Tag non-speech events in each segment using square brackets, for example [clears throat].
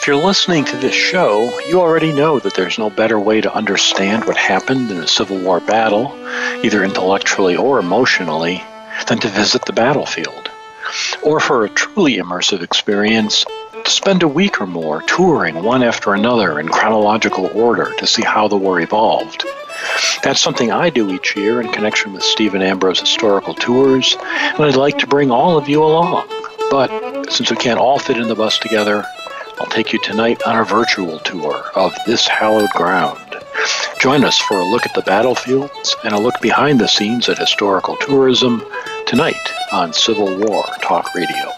If you're listening to this show, you already know that there's no better way to understand what happened in a Civil War battle, either intellectually or emotionally, than to visit the battlefield. Or for a truly immersive experience, to spend a week or more touring one after another in chronological order to see how the war evolved. That's something I do each year in connection with Stephen Ambrose Historical Tours, and I'd like to bring all of you along. But since we can't all fit in the bus together, I'll take you tonight on a virtual tour of this hallowed ground. Join us for a look at the battlefields and a look behind the scenes at historical tourism tonight on Civil War Talk Radio.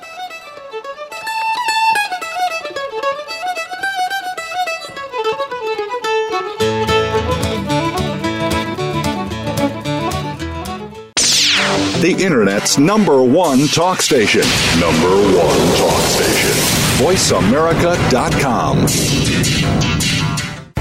The Internet's number one talk station. Number one talk station. VoiceAmerica.com.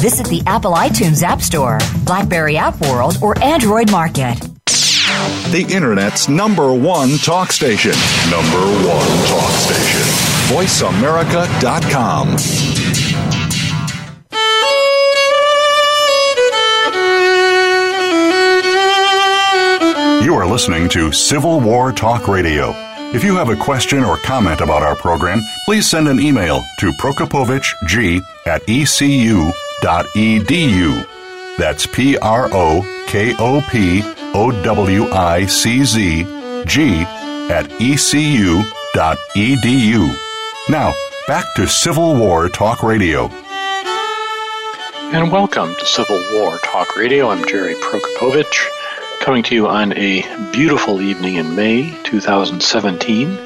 Visit the Apple iTunes App Store, Blackberry App World, or Android Market. The Internet's number one talk station. Number one talk station. VoiceAmerica.com. You are listening to Civil War Talk Radio. If you have a question or comment about our program, please send an email to prokopowiczg at ecu.edu. That's P R O K O P O W I C Z G at ecu.edu. Now, back to Civil War Talk Radio. And welcome to Civil War Talk Radio. I'm Jerry Prokopowicz, coming to you on a beautiful evening in May 2017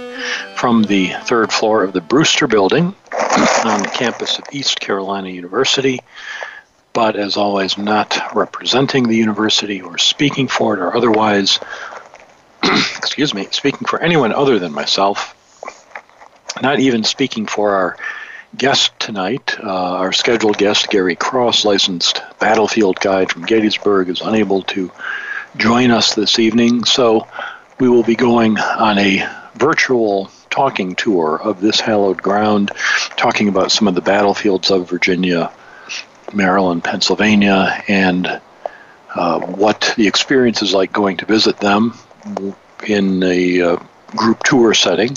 from the third floor of the Brewster Building on the campus of East Carolina University, but as always, not representing the university or speaking for it or otherwise, [clears throat] excuse me, speaking for anyone other than myself, not even speaking for our guest tonight, uh, our scheduled guest, Gary Kross, licensed battlefield guide from Gettysburg, is unable to join us this evening. So we will be going on a virtual talking tour of this hallowed ground, talking about some of the battlefields of Virginia, Maryland, Pennsylvania, and uh, what the experience is like going to visit them in a uh, group tour setting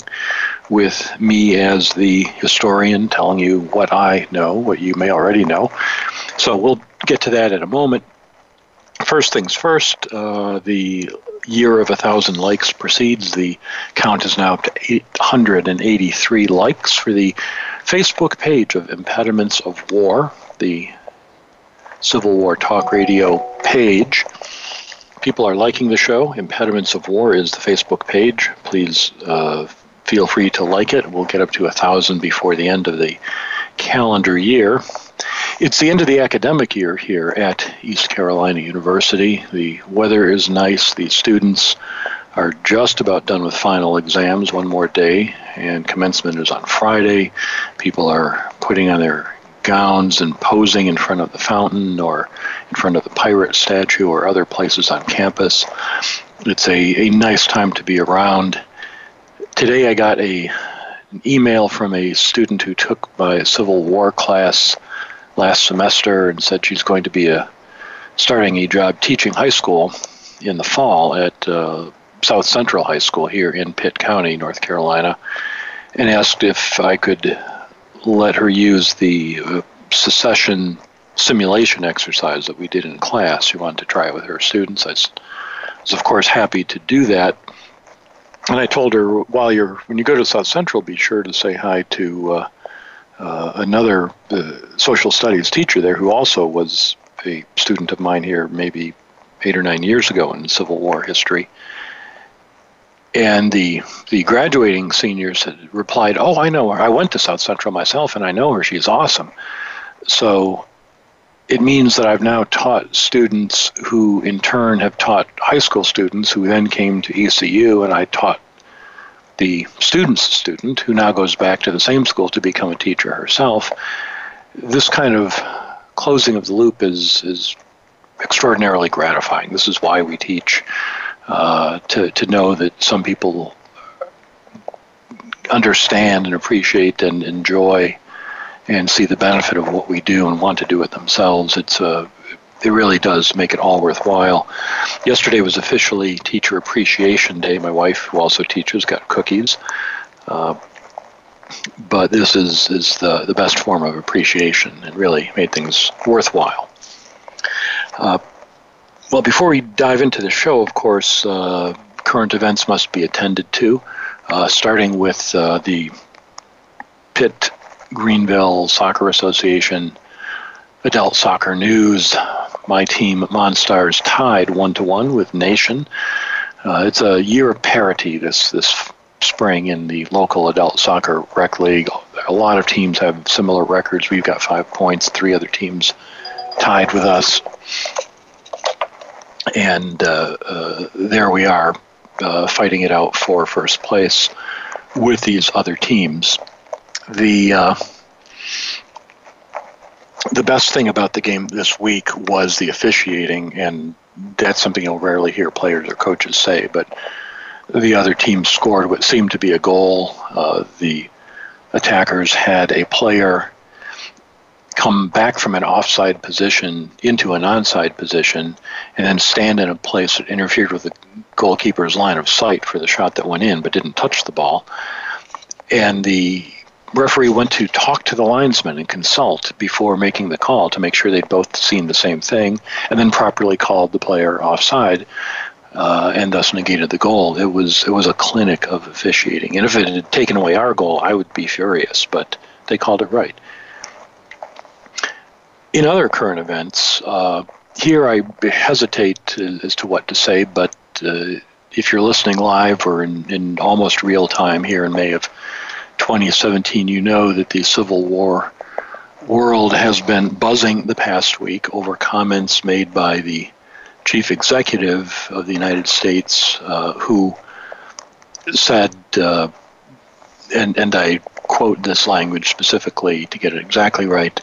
with me as the historian telling you what I know, what you may already know. So we'll get to that in a moment. First things first, uh, the year of a thousand likes proceeds. The count is now up to 883 likes for the Facebook page of Impediments of War, the Civil War Talk Radio page. People are liking the show. Impediments of War is the Facebook page. Please uh, feel free to like it. We'll get up to a thousand before the end of the calendar year. It's the end of the academic year here at East Carolina University. The weather is nice. The students are just about done with final exams, one more day, and commencement is on Friday. People are putting on their gowns and posing in front of the fountain or in front of the pirate statue or other places on campus. It's a, a nice time to be around. Today I got a an email from a student who took my Civil War class last semester and said she's going to be a starting a job teaching high school in the fall at uh, South Central High School here in Pitt County, North Carolina, and asked if I could let her use the uh, secession simulation exercise that we did in class. She wanted to try it with her students. I was, of course, happy to do that. And I told her, while you're when you go to South Central, be sure to say hi to uh, uh, another uh, social studies teacher there who also was a student of mine here, maybe eight or nine years ago in Civil War history. And the the graduating seniors had replied, "Oh, I know her. I went to South Central myself, and I know her. She's awesome." So it means that I've now taught students who, in turn, have taught high school students who then came to ECU, and I taught the student's student who now goes back to the same school to become a teacher herself. This kind of closing of the loop is is extraordinarily gratifying. This is why we teach uh, to to know that some people understand and appreciate and enjoy and see the benefit of what we do and want to do it themselves. It's a uh, it really does make it all worthwhile. Yesterday was officially Teacher Appreciation Day. My wife, who also teaches, got cookies. Uh, but this is, is the, the best form of appreciation and really made things worthwhile. Uh, well, before we dive into the show, of course, uh, current events must be attended to, uh, starting with uh, the Pitt Greenville Soccer Association Adult Soccer News. My team, Monstars, tied one to one with Nation. Uh, it's a year of parity this this spring in the local adult soccer rec league. A lot of teams have similar records. We've got five points. Three other teams tied with us, and uh, uh, there we are, uh, fighting it out for first place with these other teams. The uh, the best thing about the game this week was the officiating, and that's something you'll rarely hear players or coaches say. But the other team scored what seemed to be a goal. Uh, the attackers had a player come back from an offside position into an onside position and then stand in a place that interfered with the goalkeeper's line of sight for the shot that went in but didn't touch the ball. And the referee went to talk to the linesman and consult before making the call to make sure they'd both seen the same thing, and then properly called the player offside. Uh, and thus negated the goal. It was it was a clinic of officiating, and if it had taken away our goal, I would be furious. But they called it right. In other current events, uh, here I hesitate as to what to say, but uh, if you're listening live or in, in almost real time here in May of 2017, you know that the Civil War world has been buzzing the past week over comments made by the chief executive of the United States, uh, who said, uh, and, and I quote this language specifically to get it exactly right.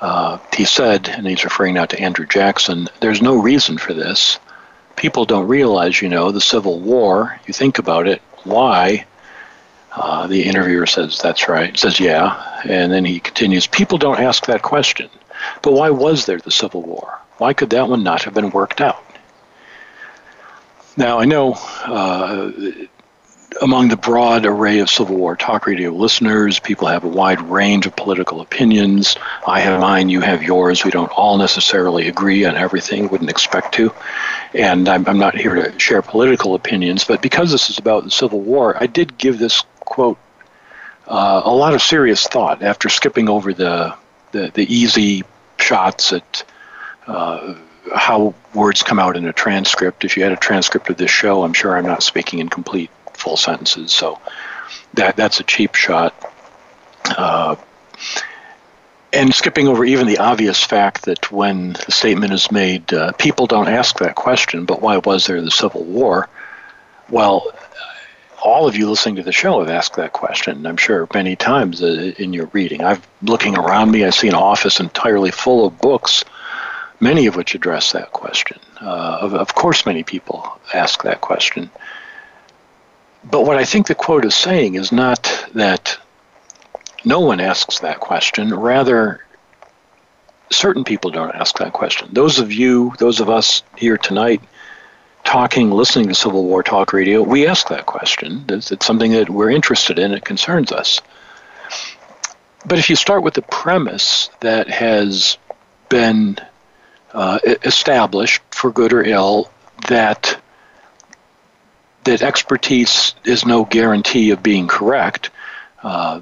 Uh, he said, and he's referring now to Andrew Jackson, there's no reason for this. People don't realize, you know, the Civil War, you think about it, why uh, the interviewer says, That's right. Says, Yeah. And then he continues, People don't ask that question. But why was there the Civil War? Why could that one not have been worked out? Now, I know uh, among the broad array of Civil War talk radio listeners, people have a wide range of political opinions. I have mine, you have yours. We don't all necessarily agree on everything, wouldn't expect to. And I'm, I'm not here to share political opinions, but because this is about the Civil War, I did give this quote uh, a lot of serious thought after skipping over the the, the easy shots at uh, how words come out in a transcript. If you had a transcript of this show, I'm sure I'm not speaking in complete full sentences, so that that's a cheap shot. Uh, and skipping over even the obvious fact that when the statement is made, uh, people don't ask that question, but why was there the Civil War? Well, all of you listening to the show have asked that question. I'm sure many times uh, in your reading. I'm looking around me. I see an office entirely full of books, many of which address that question. Uh, of, of course, many people ask that question. But what I think the quote is saying is not that no one asks that question. Rather, certain people don't ask that question. Those of you, those of us here tonight talking, listening to Civil War Talk Radio, we ask that question. It's, it's something that we're interested in, it concerns us. But if you start with the premise that has been uh, established, for good or ill, that that expertise is no guarantee of being correct, uh,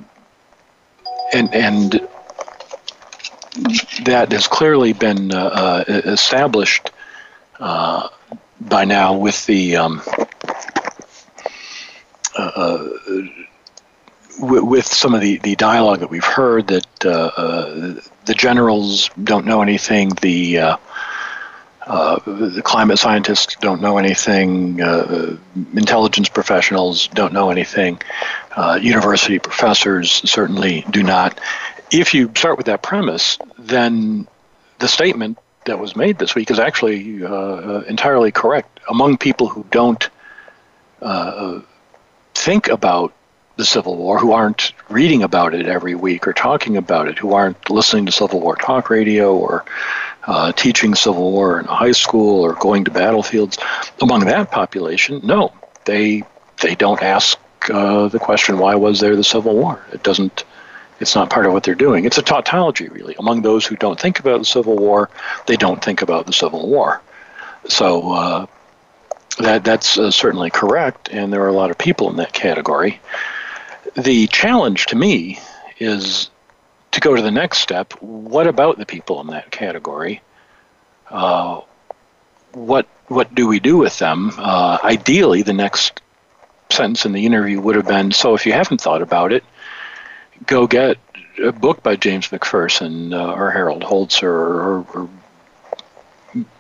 and and that has clearly been uh, uh established uh, by now with the um, uh, with some of the, the dialogue that we've heard that the generals don't know anything, the uh, the climate scientists don't know anything. Uh, intelligence professionals don't know anything. Uh, university professors certainly do not. If you start with that premise, then the statement that was made this week is actually uh, uh, entirely correct. Among people who don't think about the Civil War, who aren't reading about it every week or talking about it, who aren't listening to Civil War talk radio or uh, teaching Civil War in high school or going to battlefields. Among that population, no, they they don't ask uh, the question why was there the Civil War. It doesn't. It's not part of what they're doing. It's a tautology, really. Among those who don't think about the Civil War, they don't think about the Civil War. So uh, that that's uh, certainly correct, and there are a lot of people in that category. The challenge to me is to go to the next step, what about the people in that category? Uh, what what do we do with them? Uh, ideally, the next sentence in the interview would have been, "So if you haven't thought about it, go get a book by James McPherson uh, or Harold Holzer or, or,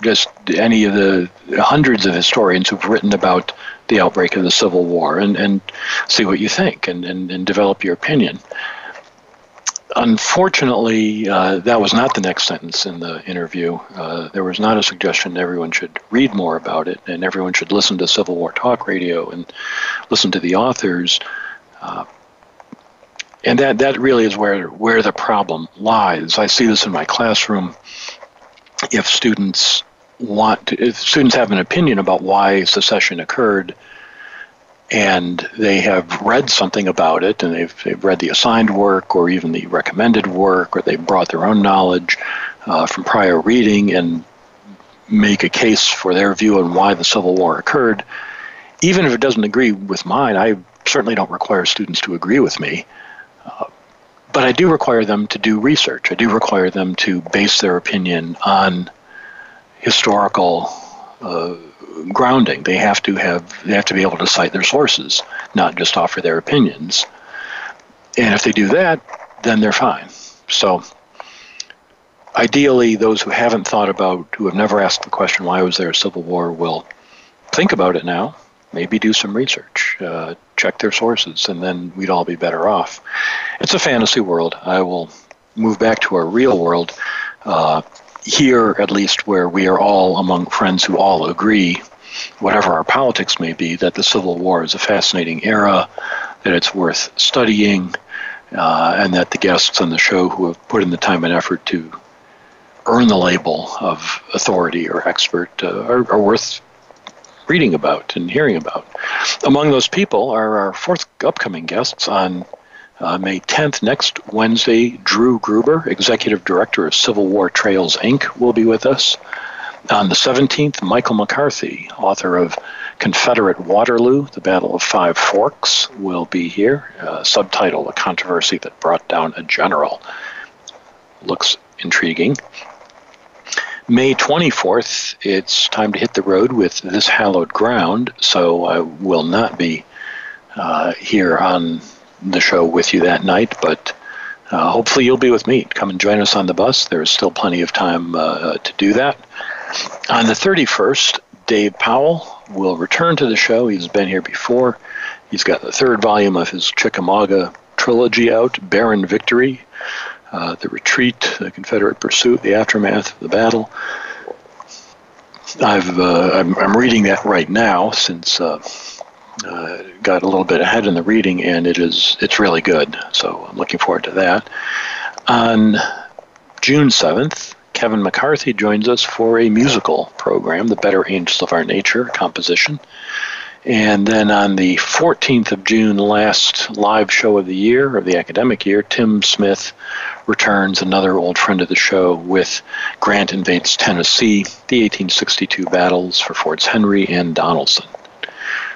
just any of the hundreds of historians who've written about the outbreak of the Civil War and, and see what you think and, and, and develop your opinion." unfortunately, uh, that was not the next sentence in the interview. Uh, there was not a suggestion everyone should read more about it and everyone should listen to Civil War Talk Radio and listen to the authors. And that, that really is where, where the problem lies. I see this in my classroom. If students want to, if students have an opinion about why secession occurred, and they have read something about it and they've, they've read the assigned work or even the recommended work or they've brought their own knowledge uh, from prior reading and make a case for their view on why the Civil War occurred. Even if it doesn't agree with mine, I certainly don't require students to agree with me. But I do require them to do research. I do require them to base their opinion on historical uh, grounding. They have to have they have to be able to cite their sources, not just offer their opinions. And if they do that, then they're fine. So ideally those who haven't thought about who have never asked the question why was there a civil war will think about it now maybe do some research uh, check their sources and then we'd all be better off. It's a fantasy world. I will move back to our real world uh, here, at least, where we are all among friends who all agree, whatever our politics may be, that the Civil War is a fascinating era, that it's worth studying, uh, and that the guests on the show who have put in the time and effort to earn the label of authority or expert uh, are, are worth reading about and hearing about. Among those people are our fourth upcoming guests on uh, May 10th, next Wednesday, Drew Gruber, Executive Director of Civil War Trails Inc., will be with us. On the 17th, Michael McCarthy, author of Confederate Waterloo, The Battle of Five Forks, will be here. Uh, subtitle, A Controversy That Brought Down a General. Looks intriguing. May 24th, it's time to hit the road with This Hallowed Ground, so I will not be uh, here on the show with you that night, but uh, hopefully you'll be with me. Come and join us on the bus. There's still plenty of time uh, to do that. On the 31st, Dave Powell will return to the show. He's been here before. He's got the third volume of his Chickamauga trilogy out Barren Victory, uh, The Retreat, The Confederate Pursuit, The Aftermath of the Battle. I've, uh, I'm, I'm, reading that right now since uh, uh, got a little bit ahead in the reading, and it is it's really good. So I'm looking forward to that. On June 7th, Kevin McCarthy joins us for a musical program, The Better Angels of Our Nature composition. And then on the 14th of June, last live show of the year, of the academic year, Tim Smith returns, another old friend of the show, with Grant Invades Tennessee, the 1862 battles for Forts Henry and Donelson.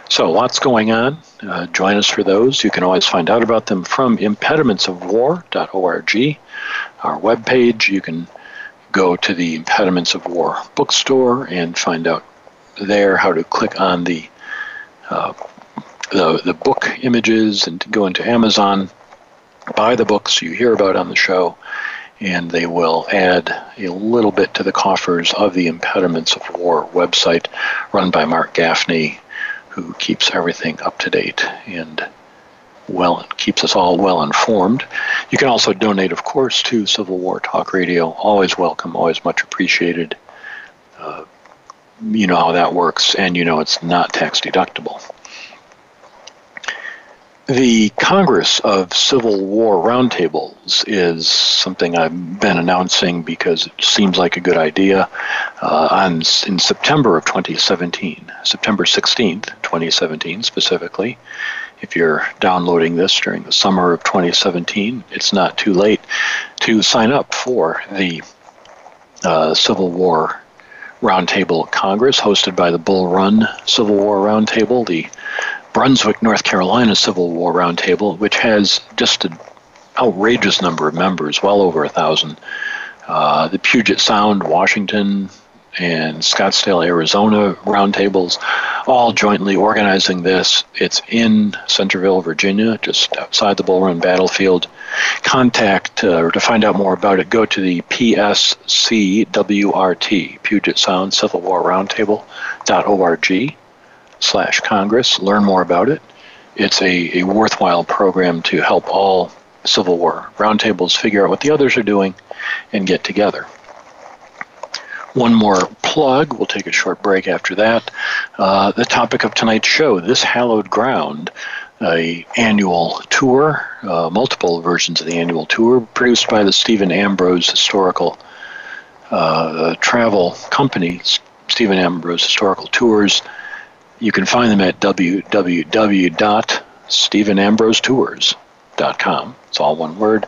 So, lots going on. Uh, join us for those. You can always find out about them from impedimentsofwar.org, our webpage. You can go to the Impediments of War bookstore and find out there how to click on the uh, the, the book images and go into Amazon, buy the books you hear about on the show, and they will add a little bit to the coffers of the Impediments of War website run by Mark Gaffney, who keeps everything up to date and well keeps us all well informed. You can also donate, of course, to Civil War Talk Radio. Always welcome, always much appreciated. You know how that works, and you know it's not tax deductible. The Congress of Civil War Roundtables is something I've been announcing because it seems like a good idea. Uh, on, in September of 2017, September 16th, 2017 specifically, if you're downloading this during the summer of 2017, it's not too late to sign up for the uh, Civil War Roundtable Congress hosted by the Bull Run Civil War Roundtable, the Brunswick, North Carolina Civil War Roundtable, which has just an outrageous number of members, well over a thousand. Uh, the Puget Sound, Washington, and Scottsdale, Arizona roundtables, all jointly organizing this. It's in Centreville, Virginia, just outside the Bull Run battlefield. Contact uh, or to find out more about it, go to the PSCWRT, Puget Sound Civil War Roundtable.org slash Congress. Learn more about it. It's a, a worthwhile program to help all Civil War roundtables figure out what the others are doing and get together. One more plug. We'll take a short break after that. Uh, the topic of tonight's show: This Hallowed Ground, a annual tour, uh, multiple versions of the annual tour, produced by the Stephen Ambrose Historical uh, Travel Company, Stephen Ambrose Historical Tours. You can find them at www.stephenambrosetours.com. It's all one word.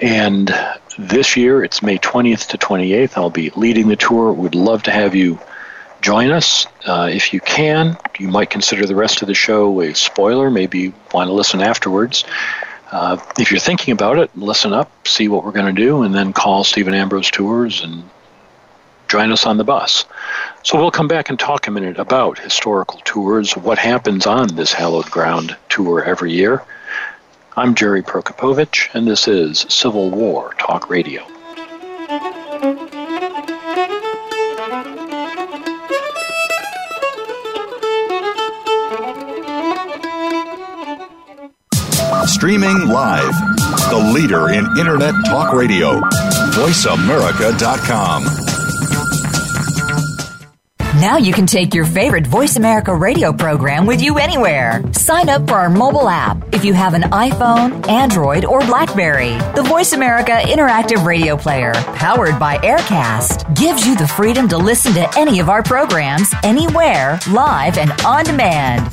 And this year, it's May 20th to 28th. I'll be leading the tour. Would love to have you join us. Uh, if you can, you might consider the rest of the show a spoiler. Maybe you want to listen afterwards. Uh, if you're thinking about it, listen up, see what we're going to do, and then call Stephen Ambrose Tours and join us on the bus. So we'll come back and talk a minute about historical tours, what happens on this hallowed ground tour every year. I'm Jerry Prokopowicz, and this is Civil War Talk Radio. Streaming live, the leader in Internet Talk Radio, VoiceAmerica.com. Now you can take your favorite Voice America radio program with you anywhere. Sign up for our mobile app if you have an iPhone, Android, or Blackberry. The Voice America Interactive Radio Player, powered by Aircast, gives you the freedom to listen to any of our programs anywhere, live and on demand.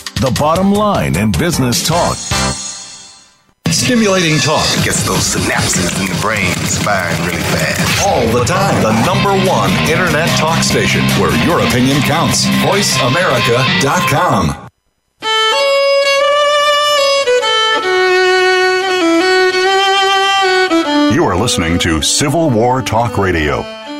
the bottom line in business talk. Stimulating talk gets those synapses in the brain firing really fast. All the time. The number one internet talk station where your opinion counts. VoiceAmerica.com. You are listening to Civil War Talk Radio.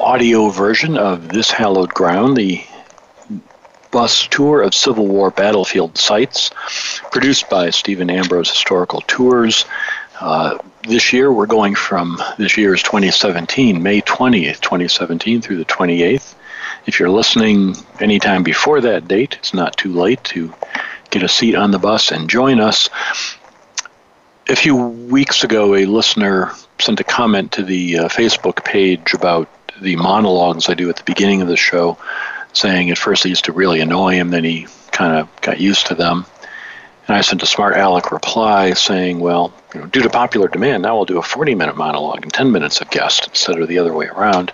audio version of This Hallowed Ground, the bus tour of Civil War battlefield sites, produced by Stephen Ambrose Historical Tours. Uh, this year, we're going from this year's 2017, May 20th, 2017, through the 28th. If you're listening anytime before that date, it's not too late to get a seat on the bus and join us. A few weeks ago, a listener sent a comment to the uh, Facebook page about the monologues I do at the beginning of the show, saying at first they used to really annoy him, then he kind of got used to them. And I sent a smart aleck reply saying, well, you know, due to popular demand, now we'll do a 40 minute monologue and 10 minutes of guest instead of the other way around.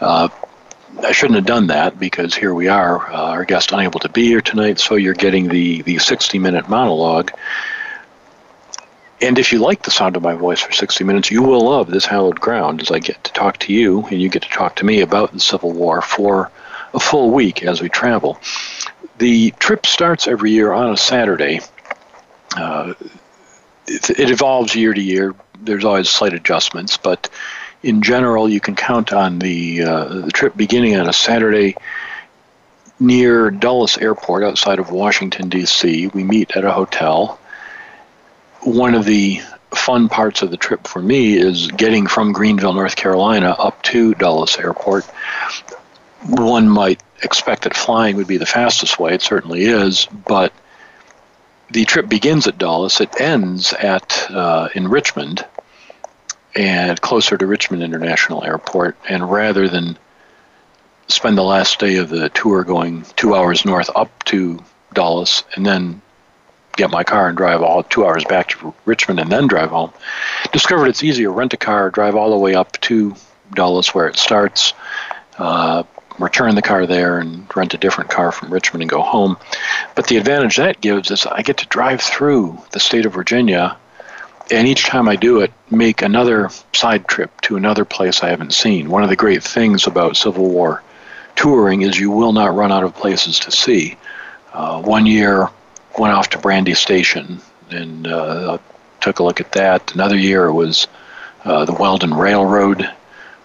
Uh, I shouldn't have done that because here we are, uh, our guest unable to be here tonight, so you're getting the, the 60 minute monologue. And if you like the sound of my voice for 60 minutes, you will love this hallowed ground as I get to talk to you and you get to talk to me about the Civil War for a full week as we travel. The trip starts every year on a Saturday. Uh, it, it evolves year to year. There's always slight adjustments, but in general, you can count on the, uh, the trip beginning on a Saturday near Dulles Airport outside of Washington, D.C. We meet at a hotel. One of the fun parts of the trip for me is getting from Greenville, North Carolina, up to Dulles Airport. One might expect that flying would be the fastest way. It certainly is, but the trip begins at Dulles. It ends at uh, in Richmond, and closer to Richmond International Airport. And rather than spend the last day of the tour going two hours north up to Dulles and then get my car and drive all two hours back to Richmond and then drive home, discovered it's easier rent a car, drive all the way up to Dulles where it starts, uh, return the car there and rent a different car from Richmond and go home. But the advantage that gives is I get to drive through the state of Virginia and each time I do it, make another side trip to another place I haven't seen. One of the great things about Civil War touring is you will not run out of places to see. Uh, one year, went off to Brandy Station and uh, took a look at that. Another year, was uh, the Weldon Railroad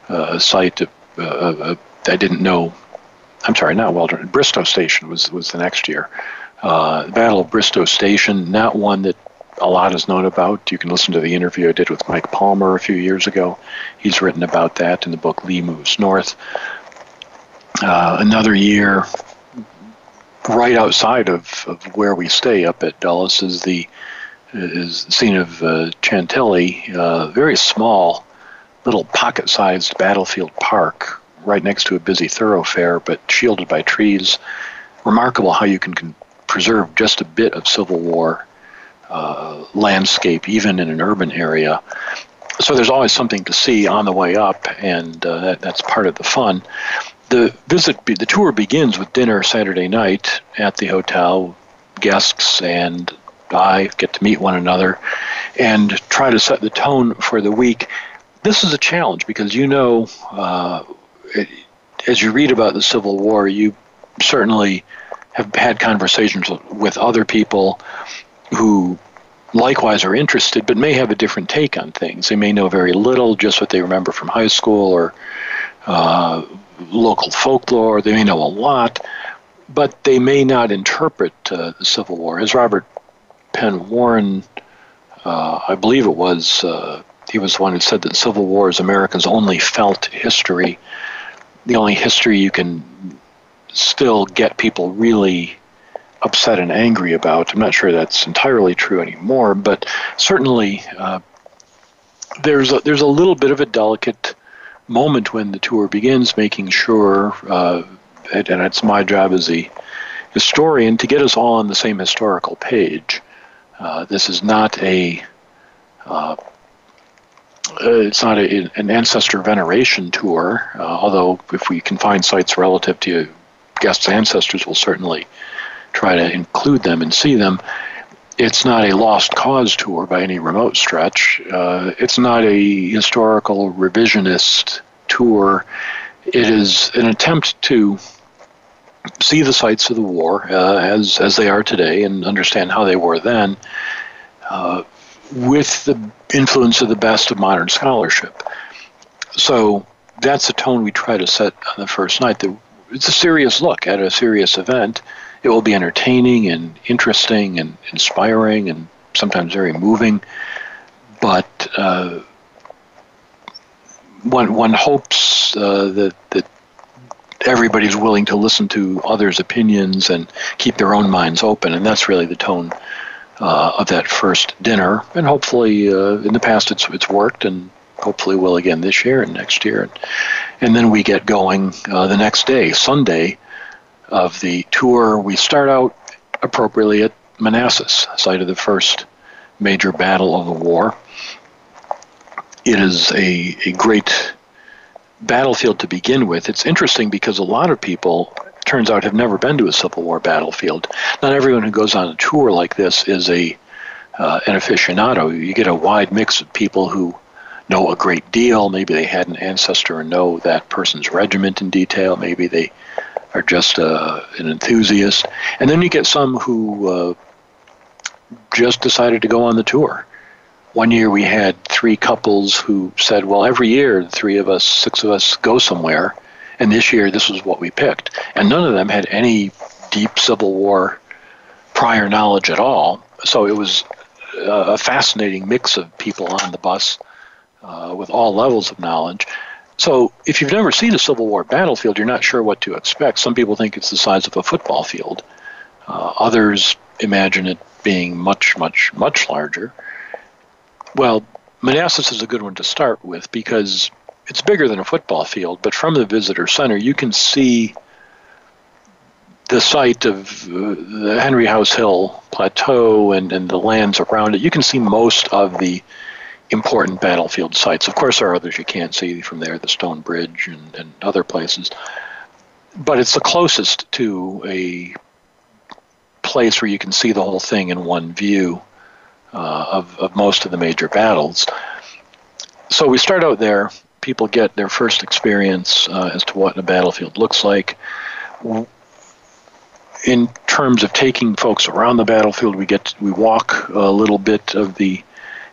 uh, site. Uh, uh, I didn't know. I'm sorry, not Weldon. Bristow Station was was the next year. the Battle of Bristow Station, not one that a lot is known about. You can listen to the interview I did with Mike Palmer a few years ago. He's written about that in the book Lee Moves North. Uh, another year, right outside of, of where we stay up at Dulles, is the is the scene of uh, Chantilly, uh, very small, little pocket-sized battlefield park right next to a busy thoroughfare, but shielded by trees. Remarkable how you can, can preserve just a bit of Civil War uh, landscape, even in an urban area. So there's always something to see on the way up, and uh, that, that's part of the fun. The visit, the tour begins with dinner Saturday night at the hotel. Guests and I get to meet one another and try to set the tone for the week. This is a challenge because you know, uh, it, as you read about the Civil War, you certainly have had conversations with other people who likewise are interested but may have a different take on things. They may know very little, just what they remember from high school or uh, local folklore. They may know a lot, but they may not interpret uh, the Civil War. As Robert Penn Warren, uh, I believe it was, uh, he was the one who said that the Civil War is America's only felt history, the only history you can still get people really upset and angry about. I'm not sure that's entirely true anymore, but certainly uh, there's a, there's a little bit of a delicate moment when the tour begins, making sure, uh, and, it's my job as a historian to get us all on the same historical page. Uh, this is not a uh, uh, it's not a, an ancestor veneration tour, uh, although if we can find sites relative to guests' ancestors, we'll certainly try to include them and see them. It's not a lost cause tour by any remote stretch. Uh, it's not a historical revisionist tour. It is an attempt to see the sites of the war uh, as as they are today and understand how they were then, uh, with the influence of the best of modern scholarship. So that's the tone we try to set on the first night. It's a serious look at a serious event. It will be entertaining and interesting and inspiring and sometimes very moving, but uh, one one hopes uh, that that everybody's willing to listen to others' opinions and keep their own minds open, and that's really the tone uh, of that first dinner. And hopefully, uh, in the past, it's it's worked, and hopefully will again this year and next year. And, and then we get going uh, the next day, Sunday, of the tour. We start out appropriately at Manassas, site of the first major battle of the war. It is a, a great battlefield to begin with. It's interesting because a lot of people, turns out, have never been to a Civil War battlefield. Not everyone who goes on a tour like this is a uh, an aficionado. You get a wide mix of people who know a great deal. Maybe they had an ancestor and know that person's regiment in detail. Maybe they are just uh, an enthusiast. And then you get some who uh, just decided to go on the tour one year we had three couples who said, well, every year, three of us, six of us go somewhere, and this year this was what we picked. And none of them had any deep Civil War prior knowledge at all. So it was a fascinating mix of people on the bus uh, with all levels of knowledge. So if you've never seen a Civil War battlefield, you're not sure what to expect. Some people think it's the size of a football field. Uh, others imagine it being much, much, much larger. Well, Manassas is a good one to start with because it's bigger than a football field, but from the visitor center, you can see the site of uh, the Henry House Hill Plateau and, and the lands around it. You can see most of the important battlefield sites. Of course, there are others you can't see from there, the Stone Bridge and, and other places. But it's the closest to a place where you can see the whole thing in one view uh, of, of most of the major battles. So we start out there. People get their first experience uh, as to what a battlefield looks like. In terms of taking folks around the battlefield, we get we walk a little bit of the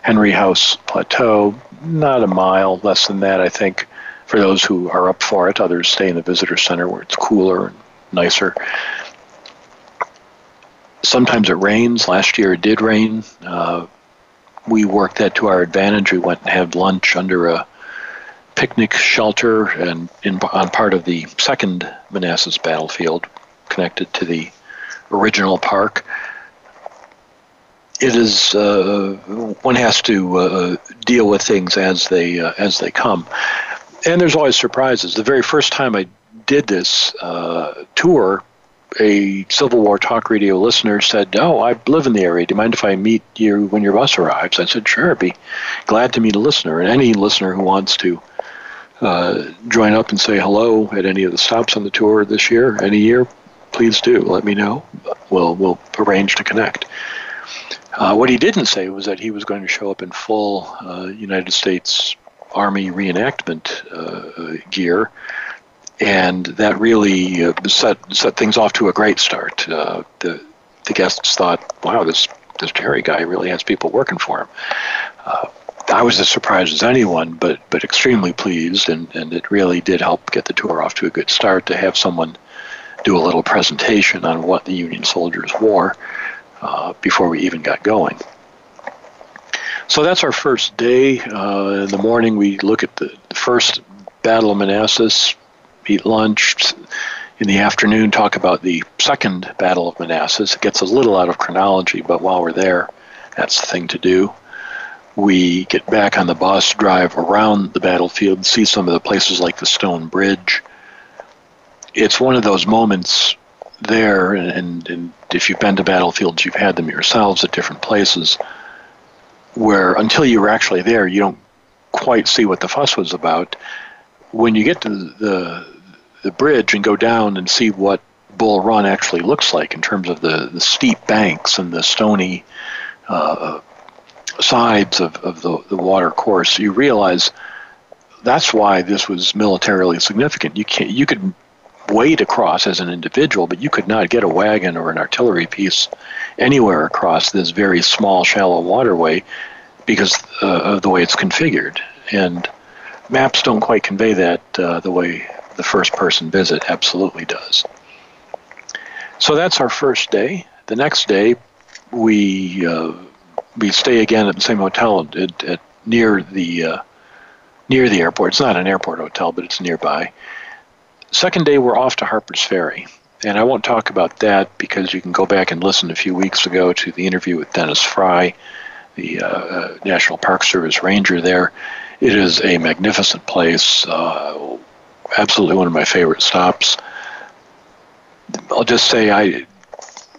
Henry House Plateau, not a mile, less than that, I think, for those who are up for it. Others stay in the visitor center where it's cooler and nicer sometimes it rains. Last year it did rain. Uh, we worked that to our advantage. We went and had lunch under a picnic shelter and in, on part of the second Manassas battlefield connected to the original park. It is uh, one has to uh, deal with things as they uh, as they come, and there's always surprises. The very first time I did this uh, tour a Civil War talk radio listener said, "Oh, I live in the area. Do you mind if I meet you when your bus arrives?" I said, "Sure. Be glad to meet a listener, and any listener who wants to uh, join up and say hello at any of the stops on the tour this year, any year, please do. Let me know. We'll we'll arrange to connect." Uh, what he didn't say was that he was going to show up in full uh, United States Army reenactment uh, gear and that really uh, set set things off to a great start. Uh, the the guests thought, "Wow, this this Jerry guy really has people working for him." Uh, I was as surprised as anyone, but but extremely pleased, and, and it really did help get the tour off to a good start to have someone do a little presentation on what the Union soldiers wore uh, before we even got going. So that's our first day. Uh, in the morning, we look at the, the first Battle of Manassas, eat lunch. In the afternoon, talk about the second Battle of Manassas. It gets a little out of chronology, but while we're there, that's the thing to do. We get back on the bus, drive around the battlefield, see some of the places like the Stone Bridge. It's one of those moments there, and, and if you've been to battlefields, you've had them yourselves at different places, where until you were actually there, you don't quite see what the fuss was about. When you get to the the bridge and go down and see what Bull Run actually looks like in terms of the, the steep banks and the stony uh, sides of, of the, the water course, you realize that's why this was militarily significant. You can't you could wade across as an individual, but you could not get a wagon or an artillery piece anywhere across this very small, shallow waterway because uh, of the way it's configured. And maps don't quite convey that uh, the way the first person visit absolutely does. So that's our first day. The next day, we uh, we stay again at the same hotel at, at near the uh, near the airport. It's not an airport hotel, but it's nearby. Second day, we're off to Harper's Ferry. And I won't talk about that because you can go back and listen a few weeks ago to the interview with Dennis Frye, the uh, uh, National Park Service ranger there. It is a magnificent place, uh, absolutely one of my favorite stops. I'll just say I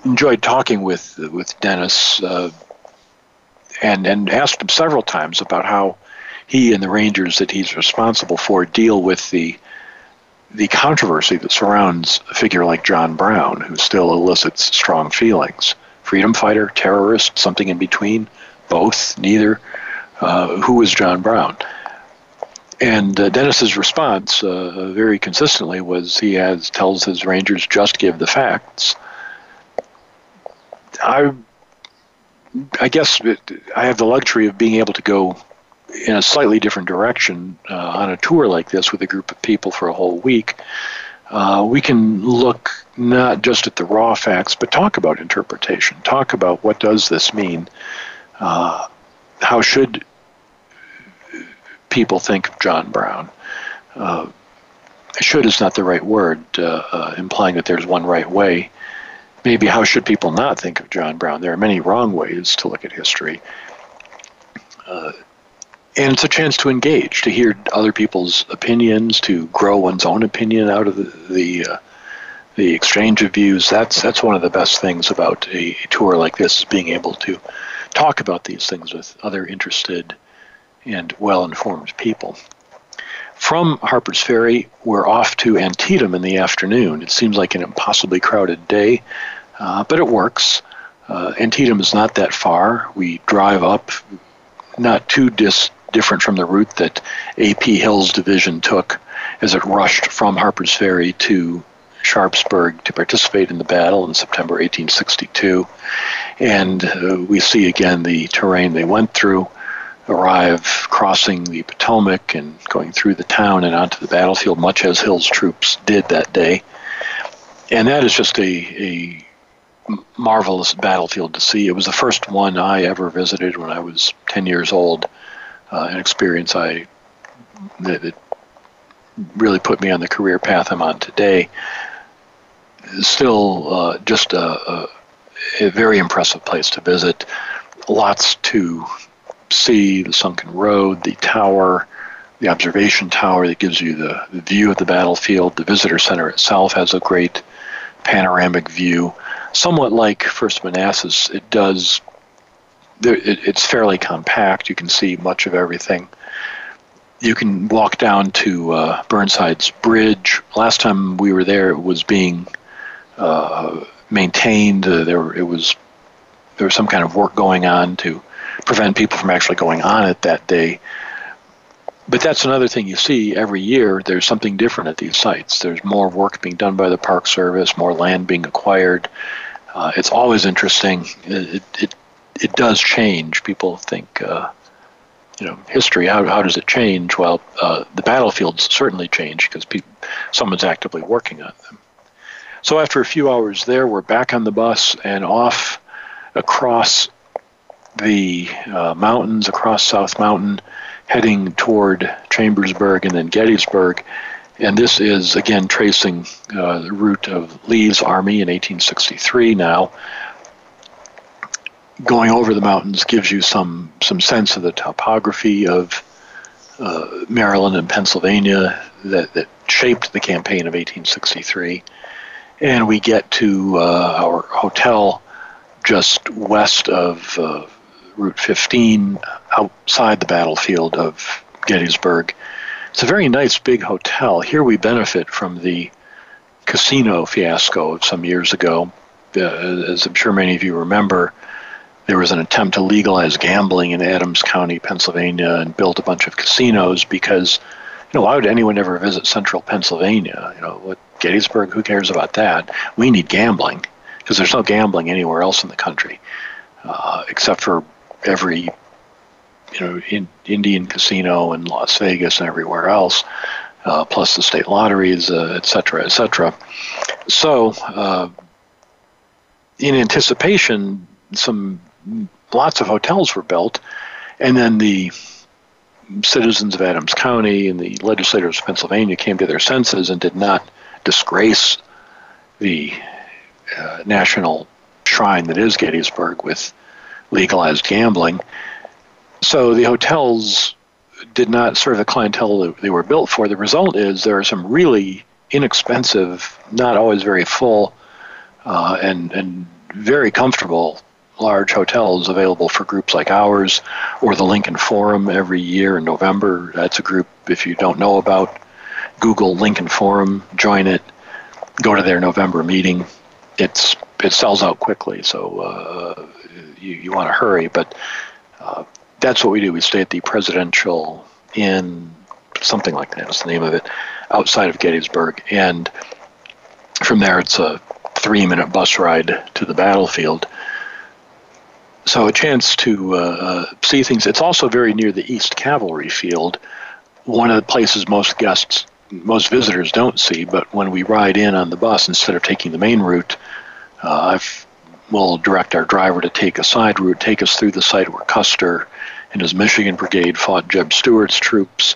enjoyed talking with with Dennis uh, and and asked him several times about how he and the rangers that he's responsible for deal with the the controversy that surrounds a figure like John Brown, who still elicits strong feelings. Freedom fighter, terrorist, something in between, both, neither. Uh, who is John Brown? And uh, Dennis's response, uh, very consistently, was he has tells his rangers just give the facts. I, I guess it, I have the luxury of being able to go in a slightly different direction uh, on a tour like this with a group of people for a whole week, uh, we can look not just at the raw facts, but talk about interpretation. Talk about what does this mean? Uh, how should people think of John Brown? Uh, should is not the right word, uh, uh, implying that there's one right way. Maybe how should people not think of John Brown? There are many wrong ways to look at history. Uh, and it's a chance to engage, to hear other people's opinions, to grow one's own opinion out of the the, uh, the exchange of views. That's that's one of the best things about a, tour like this is being able to talk about these things with other interested and well-informed people. From Harper's Ferry, we're off to Antietam in the afternoon. It seems like an impossibly crowded day, uh, but it works. Uh, Antietam is not that far. We drive up not too dis- different from the route that A.P. Hill's division took as it rushed from Harper's Ferry to Sharpsburg to participate in the battle in September 1862. And uh, we see again the terrain they went through, arrive crossing the Potomac and going through the town and onto the battlefield, much as Hill's troops did that day. And that is just a, a marvelous battlefield to see. It was the first one I ever visited when I was 10 years old uh, an experience I that, that, really put me on the career path I'm on today. Still, uh, just a, a, a, very impressive place to visit. Lots to see: the sunken road, the tower, the observation tower that gives you the, the view of the battlefield. The visitor center itself has a great panoramic view. Somewhat like First Manassas, it does there, it, it's fairly compact. You can see much of everything. You can walk down to uh, Burnside's Bridge. Last time we were there, it was being uh, maintained. Uh, there, it was there was some kind of work going on to prevent people from actually going on it that day. But that's another thing you see every year. There's something different at these sites. There's more work being done by the Park Service, more land being acquired. Uh, it's always interesting. It, it, it does change. People think, uh, you know, history. How how does it change? Well, uh, the battlefields certainly change because pe- someone's actively working on them. So after a few hours there, we're back on the bus and off across the uh, mountains, across South Mountain, heading toward Chambersburg and then Gettysburg. And this is again tracing uh, the route of Lee's army in 1863 now going over the mountains gives you some some sense of the topography of uh, Maryland and Pennsylvania that, that shaped the campaign of 1863. And we get to uh, our hotel just west of uh, Route 15, outside the battlefield of Gettysburg. It's a very nice big hotel. Here we benefit from the casino fiasco of some years ago. Uh, as I'm sure many of you remember, there was an attempt to legalize gambling in Adams County, Pennsylvania, and build a bunch of casinos because, you know, why would anyone ever visit central Pennsylvania? You know, what Gettysburg, who cares about that? We need gambling because there's no gambling anywhere else in the country uh, except for every, you know, in, Indian casino in Las Vegas and everywhere else. Uh, plus the state lotteries, uh, et cetera, et cetera. So, uh, in anticipation, some lots of hotels were built, and then the citizens of Adams County and the legislators of Pennsylvania came to their senses and did not disgrace the uh, national shrine that is Gettysburg with legalized gambling. So the hotels did not serve the clientele that they were built for. The result is there are some really inexpensive, not always very full, uh, and and very comfortable large hotels available for groups like ours or the Lincoln Forum every year in November. That's a group, if you don't know about, Google Lincoln Forum, join it, go to their November meeting. It's it sells out quickly, so uh, you, you want to hurry. But uh, that's what we do. We stay at the Presidential Inn, something like that. that is the name of it, outside of Gettysburg. And from there, it's a three minute bus ride to the battlefield so a chance to uh, uh, see things. It's also very near the East Cavalry Field, one of the places most guests, most visitors don't see. But when we ride in on the bus, instead of taking the main route, uh, I've will direct our driver to take a side route, take us through the site where Custer and his Michigan Brigade fought Jeb Stuart's troops.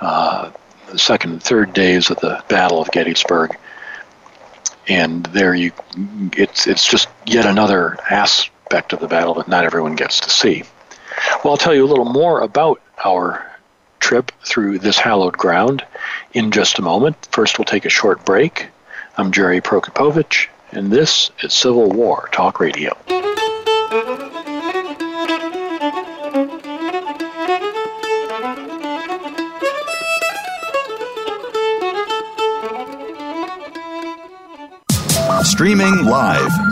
Uh, the second and third days of the Battle of Gettysburg, and there you, it's it's just yet another aspect aspect of the battle that not everyone gets to see. Well, I'll tell you a little more about our trip through this hallowed ground in just a moment. First, we'll take a short break. I'm Jerry Prokopowicz, and this is Civil War Talk Radio. Streaming live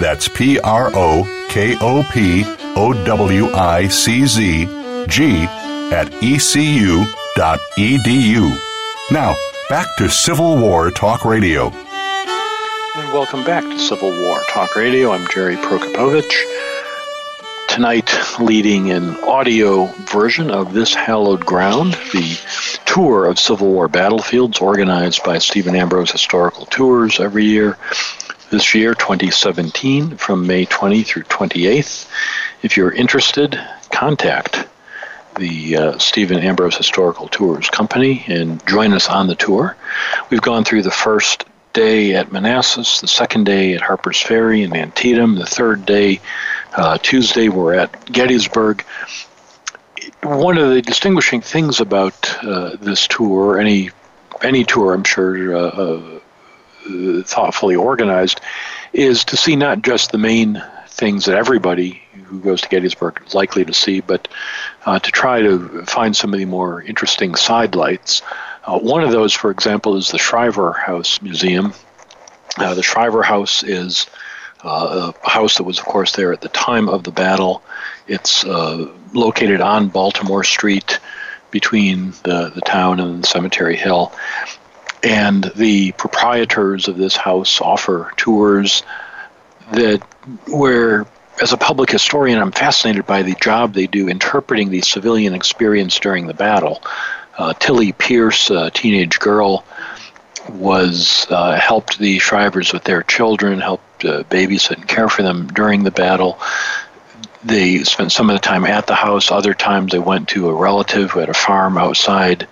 That's P R O K O P O W I C Z G at ecu.edu. Now, back to Civil War Talk Radio. And welcome back to Civil War Talk Radio. I'm Jerry Prokopowicz. Tonight, leading an audio version of This Hallowed Ground, the tour of Civil War battlefields organized by Stephen Ambrose Historical Tours every year this year, 2017, from May 20 through 28th. If you're interested, contact the uh, Stephen Ambrose Historical Tours Company and join us on the tour. We've gone through the first day at Manassas, the second day at Harper's Ferry and Antietam, the third day Uh, Tuesday, we're at Gettysburg. One of the distinguishing things about uh, this tour, any any tour, I'm sure, uh, thoughtfully organized, is to see not just the main things that everybody who goes to Gettysburg is likely to see, but uh, to try to find some of the more interesting sidelights. Uh, one of those, for example, is the Shriver House Museum. Uh, the Shriver House is uh, a house that was, of course, there at the time of the battle. It's uh, located on Baltimore Street between the, the town and Cemetery Hill. And the proprietors of this house offer tours that where as a public historian, I'm fascinated by the job they do interpreting the civilian experience during the battle. Uh, Tillie Pierce, a teenage girl, was uh, helped the Shrivers with their children, helped uh, babysit and care for them during the battle. They spent some of the time at the house. Other times they went to a relative who had a farm outside,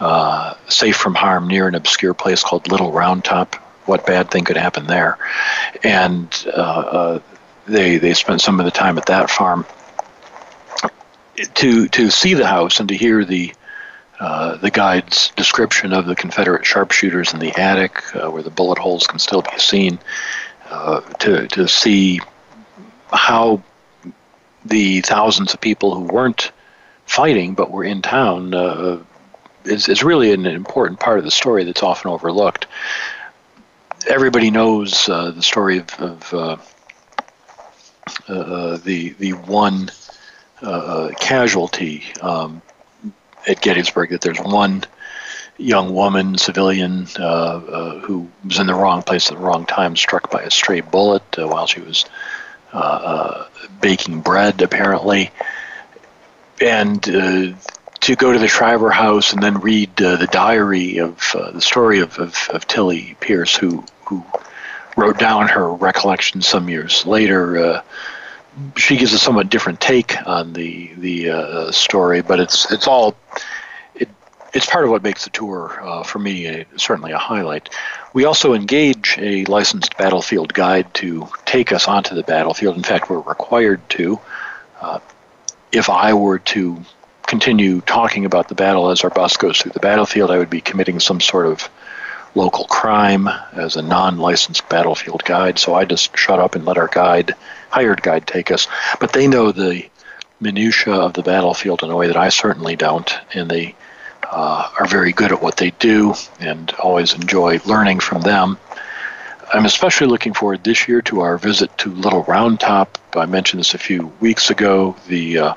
uh, safe from harm, near an obscure place called Little Round Top. What bad thing could happen there? And uh, uh, they they spent some of the time at that farm. To to see the house and to hear the uh, the guide's description of the Confederate sharpshooters in the attic, uh, where the bullet holes can still be seen, uh, to to see how the thousands of people who weren't fighting but were in town is is really an important part of the story that's often overlooked. Everybody knows uh, the story of, of the the one casualty. Um, at Gettysburg that there's one young woman, civilian, uh, uh, who was in the wrong place at the wrong time, struck by a stray bullet uh, while she was uh, uh, baking bread, apparently. And uh, to go to the Shriver house and then read the diary of the story of, of, of, Tillie Pierce, who, who wrote down her recollections some years later she gives a somewhat different take on the the uh, story, but it's it's all it, it's part of what makes the tour uh, for me a, certainly a highlight. We also engage a licensed battlefield guide to take us onto the battlefield. In fact, we're required to. Uh, if I were to continue talking about the battle as our bus goes through the battlefield, I would be committing some sort of local crime as a non-licensed battlefield guide. So I just shut up and let our guide hired guide take us. But they know the minutia of the battlefield in a way that I certainly don't, and they uh, are very good at what they do, and always enjoy learning from them. I'm especially looking forward this year to our visit to Little Round Top. I mentioned this a few weeks ago. The uh,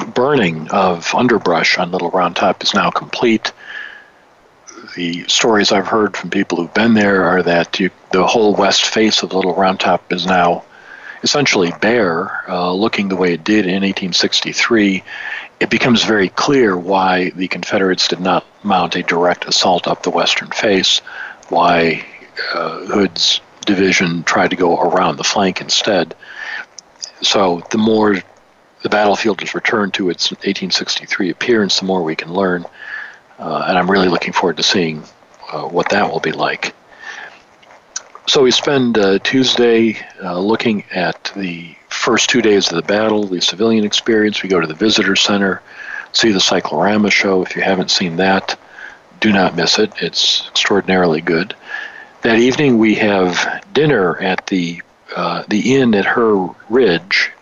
burning of underbrush on Little Round Top is now complete. The stories I've heard from people who've been there are that you, the whole west face of Little Round Top is now essentially bare, uh, looking the way it did in 1863. It becomes very clear why the Confederates did not mount a direct assault up the western face, why uh, Hood's division tried to go around the flank instead. So the more the battlefield is returned to its 1863 appearance, the more we can learn. Uh, and I'm really looking forward to seeing uh, what that will be like. So we spend uh, Tuesday uh, looking at the first two days of the battle, the civilian experience. We go to the visitor center, see the cyclorama show. If you haven't seen that, do not miss it. It's extraordinarily good. That evening we have dinner at the uh, the inn at Herr Ridge,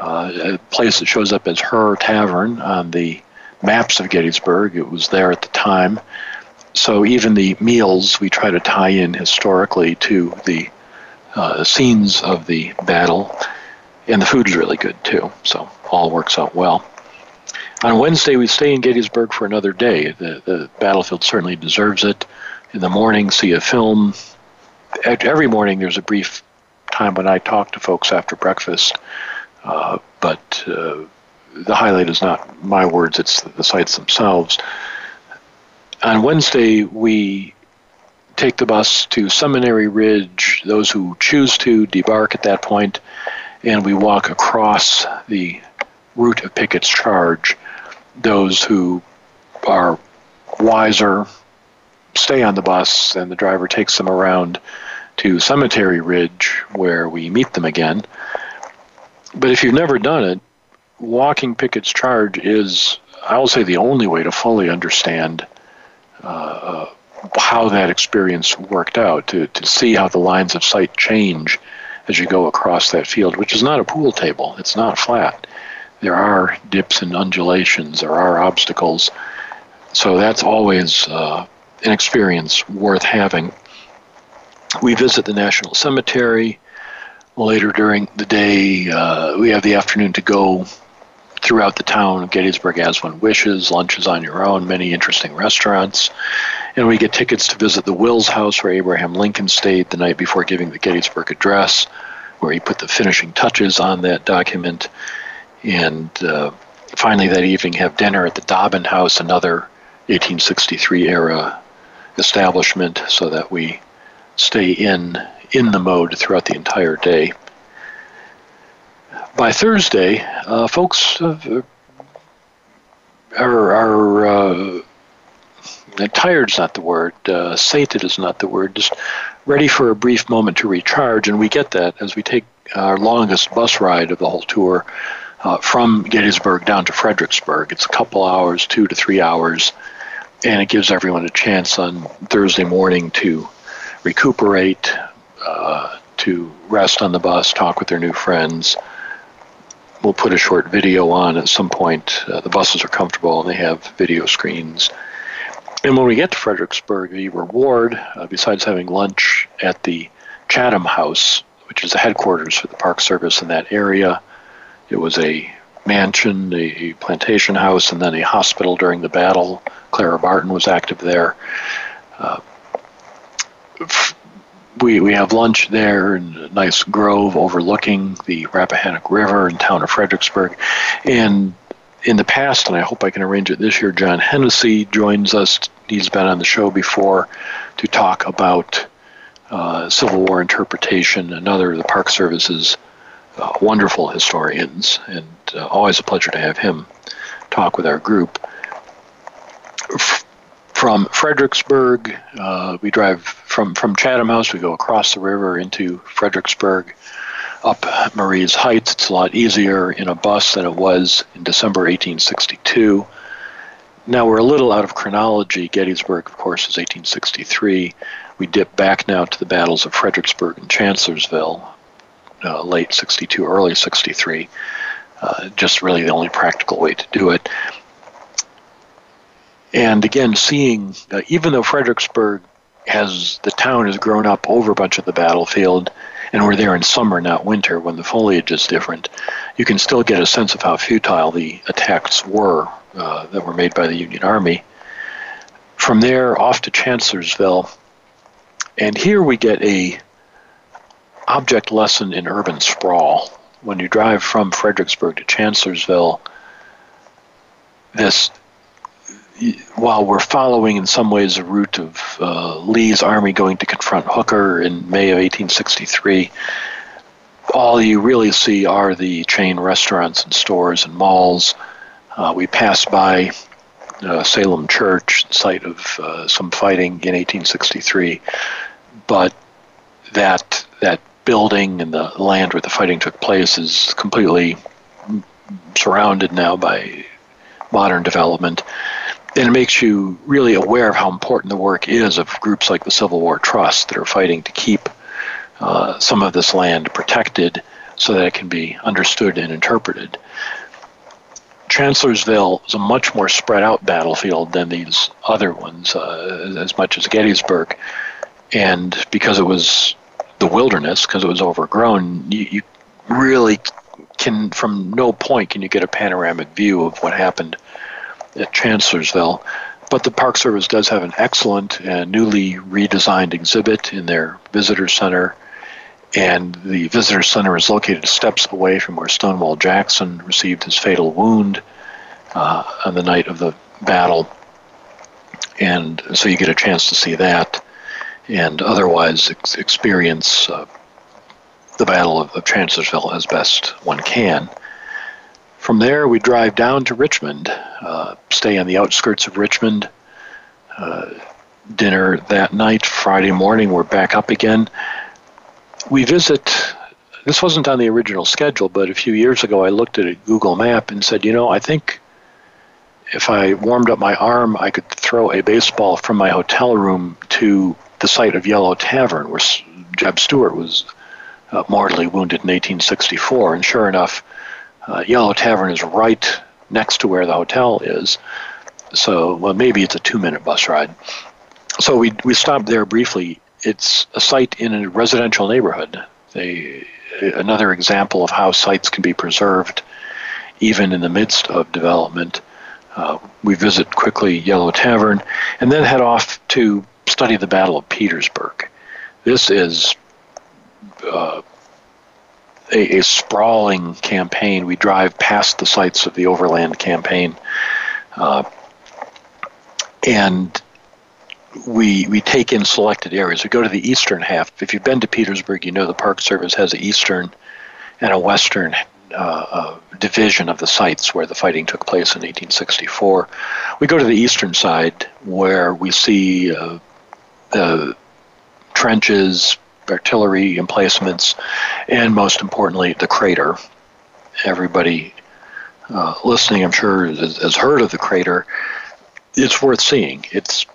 uh, a place that shows up as Herr Tavern on the maps of Gettysburg. It was there at the time. So even the meals we try to tie in historically to the uh, scenes of the battle, and the food is really good too. So all works out well. On Wednesday, we stay in Gettysburg for another day. The, the battlefield certainly deserves it. In the morning, see a film. Every morning, there's a brief time when I talk to folks after breakfast, uh, but uh, the highlight is not my words, it's the sites themselves. On Wednesday, we take the bus to Seminary Ridge. Those who choose to debark at that point, and we walk across the route of Pickett's charge. Those who are wiser stay on the bus, and the driver takes them around to Cemetery Ridge, where we meet them again. But if you've never done it, walking Pickett's Charge is, I will say, the only way to fully understand uh, uh, how that experience worked out, to, to see how the lines of sight change as you go across that field, which is not a pool table. It's not flat. There are dips and undulations, there are obstacles. So that's always uh, an experience worth having. We visit the National Cemetery. Later during the day, uh, we have the afternoon to go throughout the town of Gettysburg as one wishes, lunches on your own, many interesting restaurants. And we get tickets to visit the Wills House where Abraham Lincoln stayed the night before giving the Gettysburg Address, where he put the finishing touches on that document. And uh, finally, that evening, have dinner at the Dobbin House, another 1863 era establishment, so that we stay in in the mode throughout the entire day. By Thursday, uh, folks uh, are, are uh, tired's not the word, uh, sated is not the word, just ready for a brief moment to recharge, and we get that as we take our longest bus ride of the whole tour uh, from Gettysburg down to Fredericksburg. It's a couple hours, two to three hours, and it gives everyone a chance on Thursday morning to recuperate, uh, to rest on the bus, talk with their new friends. We'll put a short video on at some point. Uh, the buses are comfortable and they have video screens. And when we get to Fredericksburg, the reward, uh, besides having lunch at the Chatham House, which is the headquarters for the Park Service in that area, it was a mansion, a plantation house, and then a hospital during the battle. Clara Barton was active there. Uh, we, we have lunch there in a nice grove overlooking the Rappahannock River in town of Fredericksburg. And in the past, and I hope I can arrange it this year, John Hennessy joins us. He's been on the show before to talk about uh, Civil War interpretation, another of the Park Service's uh, wonderful historians, and uh, always a pleasure to have him talk with our group. From Fredericksburg, uh, we drive from, from Chatham House, we go across the river into Fredericksburg, up Marye's Heights. It's a lot easier in a bus than it was in December 1862. Now we're a little out of chronology. Gettysburg, of course, is 1863. We dip back now to the battles of Fredericksburg and Chancellorsville, uh, late 62, early 63. Uh, just really the only practical way to do it. And again, seeing, uh, even though Fredericksburg has, the town has grown up over a bunch of the battlefield, and we're there in summer, not winter, when the foliage is different, you can still get a sense of how futile the attacks were uh, that were made by the Union Army. From there, off to Chancellorsville, and here we get a object lesson in urban sprawl. When you drive from Fredericksburg to Chancellorsville, this while we're following in some ways the route of uh, Lee's army going to confront Hooker in May of 1863, all you really see are the chain restaurants and stores and malls. Uh, we pass by uh, Salem Church, site of uh, some fighting in 1863, but that that building and the land where the fighting took place is completely surrounded now by modern development and it makes you really aware of how important the work is of groups like the Civil War Trust that are fighting to keep uh, some of this land protected so that it can be understood and interpreted. Chancellorsville is a much more spread out battlefield than these other ones, uh, as much as Gettysburg. And because it was the wilderness, because it was overgrown, you, you really can, from no point, can you get a panoramic view of what happened at Chancellorsville. But the Park Service does have an excellent and newly redesigned exhibit in their visitor center. And the visitor center is located steps away from where Stonewall Jackson received his fatal wound uh, on the night of the battle. And so you get a chance to see that and otherwise ex- experience uh, the Battle of, of Chancellorsville as best one can. From there, we drive down to Richmond, uh, stay on the outskirts of Richmond. Uh, dinner that night. Friday morning, we're back up again. We visit this wasn't on the original schedule, but a few years ago I looked at a Google map and said, you know, I think if I warmed up my arm, I could throw a baseball from my hotel room to the site of Yellow Tavern, where Jeb Stuart was uh, mortally wounded in 1864. And sure enough, uh, Yellow Tavern is right next to where the hotel is. So, well, maybe it's a two minute bus ride. So we, we stopped there briefly. It's a site in a residential neighborhood. They, another example of how sites can be preserved even in the midst of development. Uh, we visit quickly Yellow Tavern and then head off to study the Battle of Petersburg. This is uh, a, a, sprawling campaign. We drive past the sites of the Overland Campaign, uh, and we we take in selected areas. We go to the eastern half. If you've been to Petersburg, you know the Park Service has an eastern and a western uh, uh, division of the sites where the fighting took place in 1864. We go to the eastern side where we see uh, the trenches, artillery emplacements, and most importantly, the crater. Everybody uh, listening, I'm sure, has, heard of the crater. It's worth seeing. It's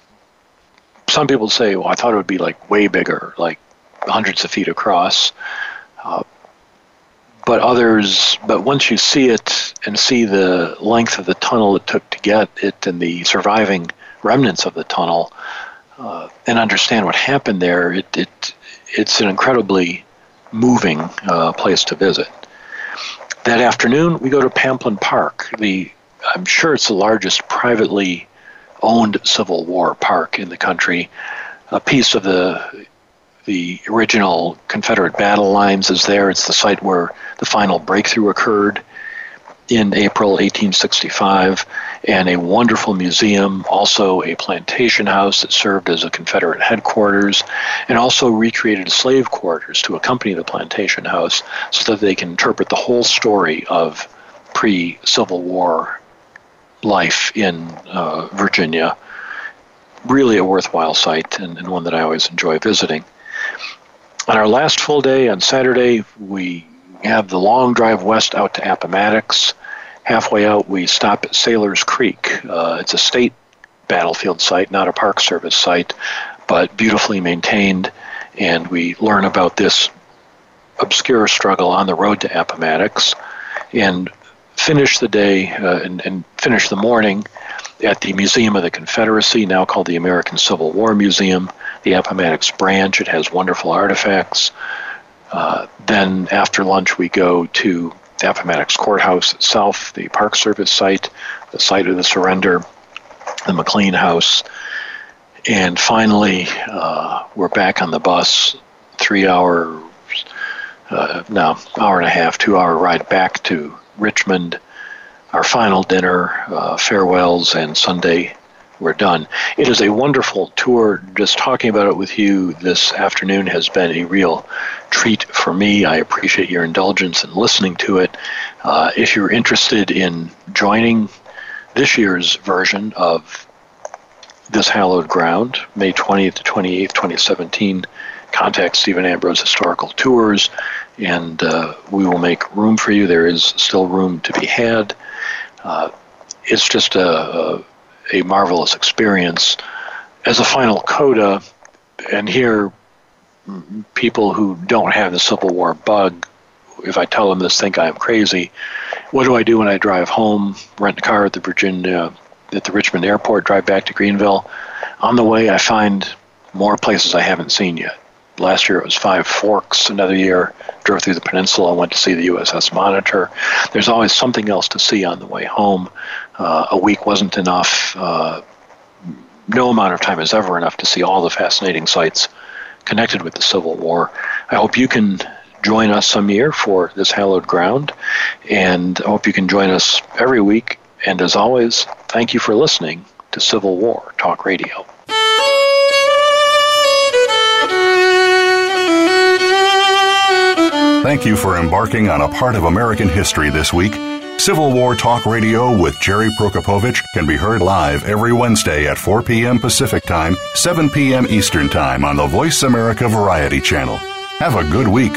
some people say, "Well, I thought it would be like way bigger, like hundreds of feet across." Uh, but others, but once you see it and see the length of the tunnel it took to get it and the surviving remnants of the tunnel, uh, and understand what happened there, it, it it's an incredibly moving uh, place to visit. That afternoon, we go to Pamplin Park. The I'm sure it's the largest privately owned Civil War park in the country. A piece of the the original Confederate battle lines is there. It's the site where the final breakthrough occurred in April 1865, and a wonderful museum, also a plantation house that served as a Confederate headquarters, and also recreated slave quarters to accompany the plantation house so that they can interpret the whole story of pre Civil War life in uh, Virginia. Really a worthwhile site and, and one that I always enjoy visiting. On our last full day on Saturday, we have the long drive west out to Appomattox. Halfway out, we stop at Sailors Creek. Uh, it's a state battlefield site, not a Park Service site, but beautifully maintained. And we learn about this obscure struggle on the road to Appomattox and finish the day uh, and, and finish the morning at the Museum of the Confederacy, now called the American Civil War Museum, the Appomattox branch. It has wonderful artifacts. Uh, then after lunch, we go to the Appomattox Courthouse itself, the Park Service site, the site of the surrender, the McLean House, and finally, uh, we're back on the bus, three hour, uh, no, hour and a half, two hour ride back to Richmond. Our final dinner, uh, farewells, and Sunday we're done. It is a wonderful tour. Just talking about it with you this afternoon has been a real treat for me. I appreciate your indulgence in listening to it. Uh, if you're interested in joining this year's version of This Hallowed Ground, May 20th to 28th, 2017, contact Stephen Ambrose Historical Tours and uh, we will make room for you. There is still room to be had. Uh, it's just a, a a marvelous experience. As a final coda, and here people who don't have the Civil War bug, if I tell them this, think I am crazy. What do I do when I drive home, rent a car at the Virginia, at the Richmond airport, drive back to Greenville? On the way, I find more places I haven't seen yet. Last year it was Five Forks. Another year, drove through the peninsula, went to see the USS Monitor. There's always something else to see on the way home. Uh, a week wasn't enough. Uh, no amount of time is ever enough to see all the fascinating sites connected with the Civil War. I hope you can join us some year for this hallowed ground, and I hope you can join us every week. And as always, thank you for listening to Civil War Talk Radio. Thank you for embarking on a part of American history this week. Civil War Talk Radio with Jerry Prokopowicz can be heard live every Wednesday at 4 p.m. Pacific Time, 7 p.m. Eastern Time on the Voice America Variety Channel. Have a good week.